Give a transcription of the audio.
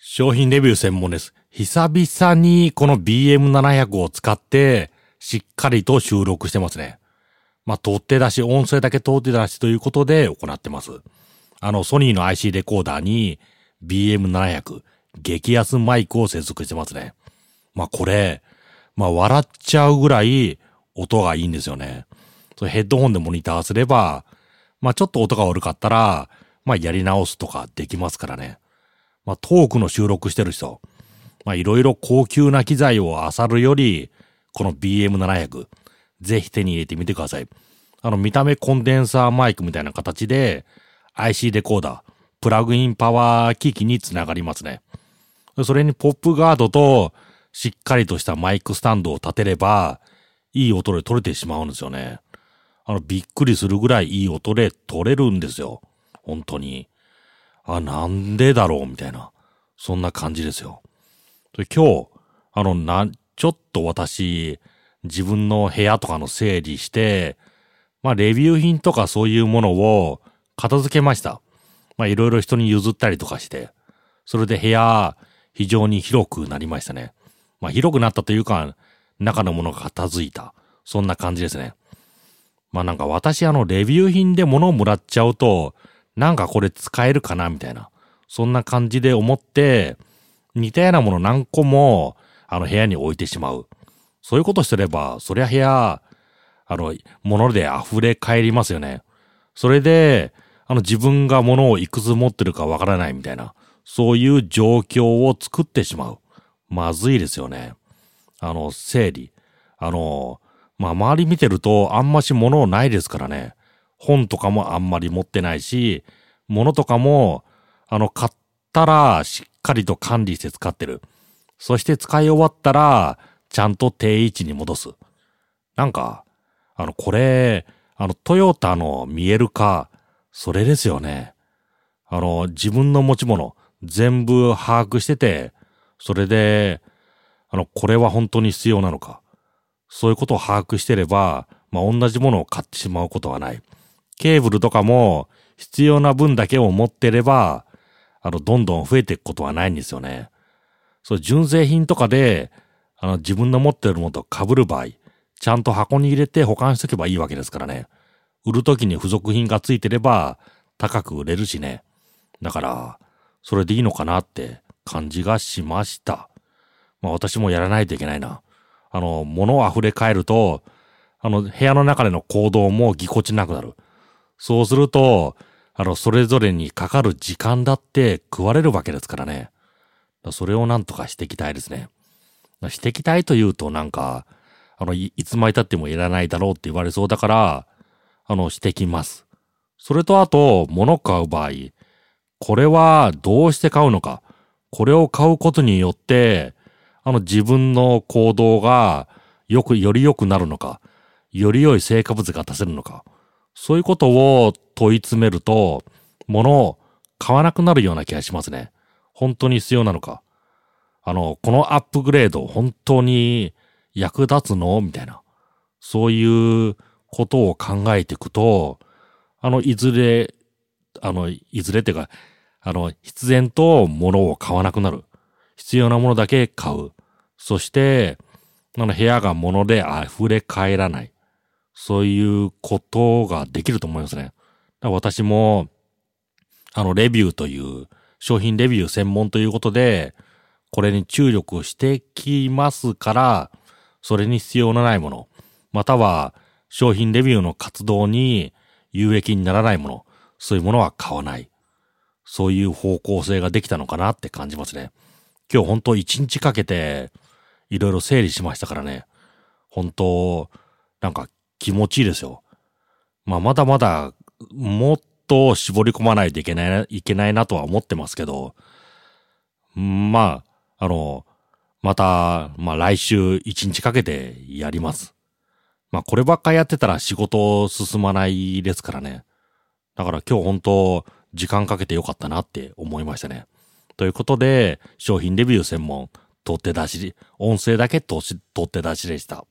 商品レビュー専門です。久々にこの BM700 を使って、しっかりと収録してますね。まあ、取って出し、音声だけ取って出しということで行ってます。あの、ソニーの IC レコーダーに BM700 激安マイクを接続してますね。まあ、これ、まあ、笑っちゃうぐらい音がいいんですよね。そヘッドホンでモニターすれば、まあ、ちょっと音が悪かったら、まあ、やり直すとかできますからね。まあ、トークの収録してる人、まあ、いろいろ高級な機材を漁るより、この BM700、ぜひ手に入れてみてください。あの、見た目コンデンサーマイクみたいな形で、IC レコーダー、プラグインパワー機器につながりますね。それにポップガードと、しっかりとしたマイクスタンドを立てれば、いい音で撮れてしまうんですよね。あの、びっくりするぐらいいい音で撮れるんですよ。本当に。あ、なんでだろうみたいな。そんな感じですよ。で今日、あの、な、ちょっと私、自分の部屋とかの整理して、まあ、レビュー品とかそういうものを片付けました。まあ、いろいろ人に譲ったりとかして。それで部屋、非常に広くなりましたね。まあ、広くなったというか、中のものが片付いた。そんな感じですね。まあなんか私あのレビュー品で物をもらっちゃうと、なんかこれ使えるかなみたいな。そんな感じで思って、似たようなもの何個も、あの部屋に置いてしまう。そういうことしてれば、そりゃ部屋、あの、物で溢れ返りますよね。それで、あの自分が物をいくつ持ってるかわからないみたいな、そういう状況を作ってしまう。まずいですよね。あの、整理。あの、まあ、周り見てるとあんまし物ないですからね。本とかもあんまり持ってないし、物とかも、あの、買ったらしっかりと管理して使ってる。そして使い終わったら、ちゃんと定位置に戻す。なんか、あの、これ、あの、トヨタの見える化、それですよね。あの、自分の持ち物、全部把握してて、それで、あの、これは本当に必要なのか。そういうことを把握してれば、まあ、同じものを買ってしまうことはない。ケーブルとかも必要な分だけを持ってれば、あの、どんどん増えていくことはないんですよね。そう、純正品とかで、あの、自分の持ってるものと被る場合、ちゃんと箱に入れて保管しとけばいいわけですからね。売るときに付属品がついてれば、高く売れるしね。だから、それでいいのかなって感じがしました。まあ私もやらないといけないな。あの、物を溢れ返ると、あの、部屋の中での行動もぎこちなくなる。そうすると、あの、それぞれにかかる時間だって食われるわけですからね。それをなんとかしていきたいですね。していきたいというとなんか、あの、いつまで経ってもいらないだろうって言われそうだから、あの、してきます。それとあと、物買う場合、これはどうして買うのか。これを買うことによって、あの自分の行動がよく、より良くなるのか、より良い成果物が出せるのか、そういうことを問い詰めると、物を買わなくなるような気がしますね。本当に必要なのか。あの、このアップグレード本当に役立つの？みたいな。そういうことを考えていくと、あの、いずれ、あの、いずれっていうか、あの、必然と物を買わなくなる。必要なものだけ買う。そして、あの、部屋が物で溢れ返らない。そういうことができると思いますね。私も、あの、レビューという、商品レビュー専門ということで、これに注力してきますから、それに必要のないもの、または商品レビューの活動に有益にならないもの、そういうものは買わない。そういう方向性ができたのかなって感じますね。今日本当一日かけて、いろいろ整理しましたからね。本当なんか気持ちいいですよ。まあまだまだ、もっと絞り込まないといけないな、いけないなとは思ってますけど、まあ、あの、また、まあ来週一日かけてやります。まあこればっかやってたら仕事進まないですからね。だから今日本当時間かけてよかったなって思いましたね。ということで、商品レビュー専門、取って出し、音声だけ取って出しでした。